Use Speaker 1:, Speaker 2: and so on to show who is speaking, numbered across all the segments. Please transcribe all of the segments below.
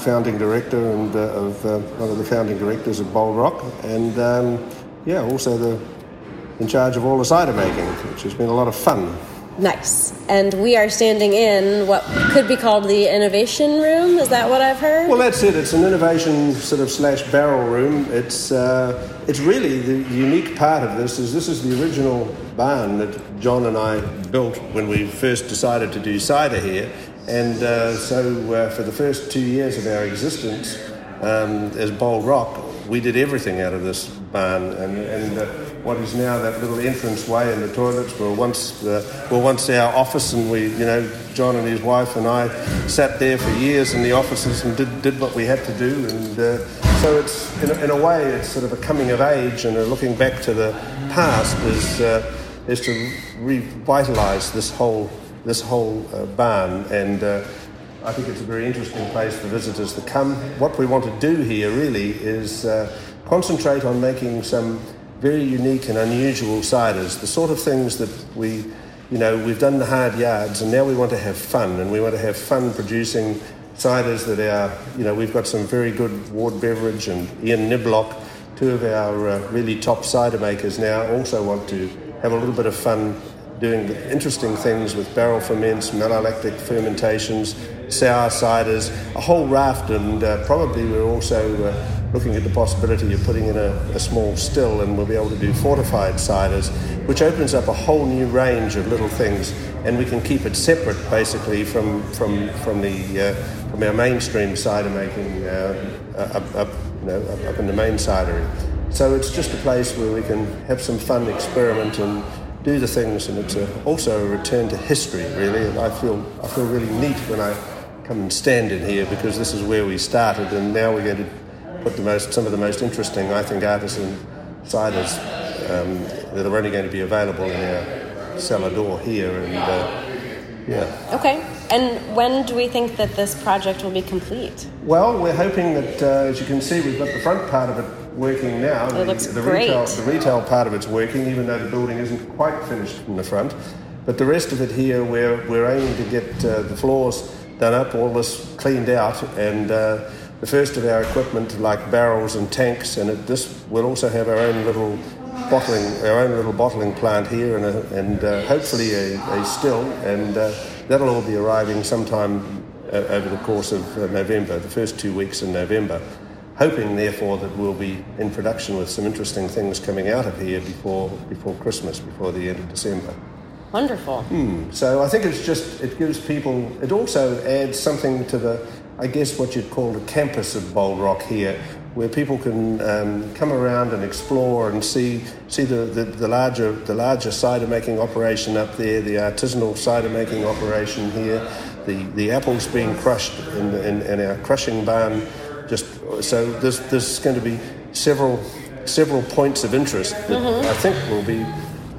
Speaker 1: founding director and uh, of uh, one of the founding directors of Bold Rock, and um, yeah, also the in charge of all the cider making, which has been a lot of fun.
Speaker 2: Nice. And we are standing in what could be called the innovation room. Is that what I've heard?
Speaker 1: Well, that's it. It's an innovation sort of slash barrel room. It's uh, it's really the unique part of this is this is the original barn that John and I built when we first decided to do cider here. And uh, so uh, for the first two years of our existence um, as Bold Rock, we did everything out of this barn. And, and uh, what is now that little entrance way and the toilets were once uh, were once our office, and we, you know, John and his wife and I sat there for years in the offices and did, did what we had to do. And uh, so it's in a, in a, way it's sort of a coming of age and a looking back to the past is uh, is to revitalise this whole this whole uh, barn and. Uh, I think it's a very interesting place for visitors to come. What we want to do here really is uh, concentrate on making some very unique and unusual ciders, the sort of things that we, you know, we've done the hard yards and now we want to have fun and we want to have fun producing ciders that are, you know, we've got some very good Ward Beverage and Ian Niblock, two of our uh, really top cider makers now, also want to have a little bit of fun doing interesting things with barrel ferments, malolactic fermentations, sour ciders, a whole raft, and uh, probably we're also uh, looking at the possibility of putting in a, a, small still and we'll be able to do fortified ciders, which opens up a whole new range of little things, and we can keep it separate basically from from from the uh, from our mainstream cider making uh, up, up, you know, up, up in the main cidery. So it's just a place where we can have some fun experiment and do the things, and it's a, also a return to history, really. And I feel I feel really neat when I come and stand in here because this is where we started, and now we're going to put the most, some of the most interesting, I think, artisan ciders um, that are only going to be available in our cellar door here. And uh, yeah.
Speaker 2: Okay. And when do we think that this project will be complete?
Speaker 1: Well, we're hoping that, uh, as you can see, we've got the front part of it working now.
Speaker 2: It
Speaker 1: the,
Speaker 2: looks
Speaker 1: the
Speaker 2: great.
Speaker 1: Retail, the retail part of it's working, even though the building isn't quite finished in the front. But the rest of it here, we're, we're aiming to get uh, the floors done up, all this cleaned out, and uh, the first of our equipment, like barrels and tanks, and it, this will also have our own little bottling, our own little bottling plant here, and, a, and uh, hopefully a, a, still, and uh, that'll all be arriving sometime uh, over the course of uh, November, the first two weeks in November. Hoping, therefore, that we'll be in production with some interesting things coming out of here before before Christmas, before the end of December.
Speaker 2: Wonderful.
Speaker 1: Hmm. So I think it's just it gives people. It also adds something to the I guess, what you'd call the campus of Bold Rock here, where people can um, come around and explore and see see the, the, the, larger the larger cider making operation up there, the artisanal cider making operation here, the, the apples being crushed in, in, in our crushing barn. Just so there's there's going to be several several points of interest that mm-hmm. I think will be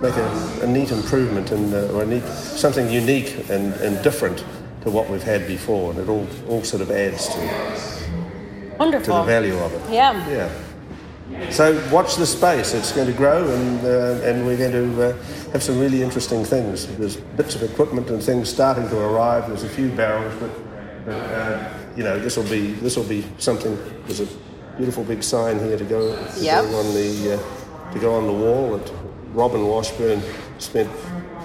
Speaker 1: make a, a neat improvement and uh, or a neat something unique and, and different to what we've had before, and it all, all sort of adds to,
Speaker 2: Wonderful.
Speaker 1: to the value of it.
Speaker 2: Yeah.
Speaker 1: Yeah. So watch the space. It's going to grow, and uh, and we're going to uh, have some really interesting things. There's bits of equipment and things starting to arrive. There's a few barrels, but, but uh, you know this will be this will be something. There's a beautiful big sign here to go, to
Speaker 2: yep.
Speaker 1: go on the uh, to go on the wall that Robin Washburn spent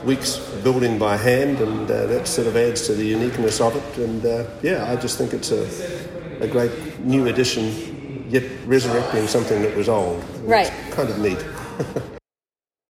Speaker 1: weeks building by hand, and uh, that sort of adds to the uniqueness of it. And uh, yeah, I just think it's a, a great new addition, yet resurrecting something that was old.
Speaker 2: Right.
Speaker 1: It's kind of neat.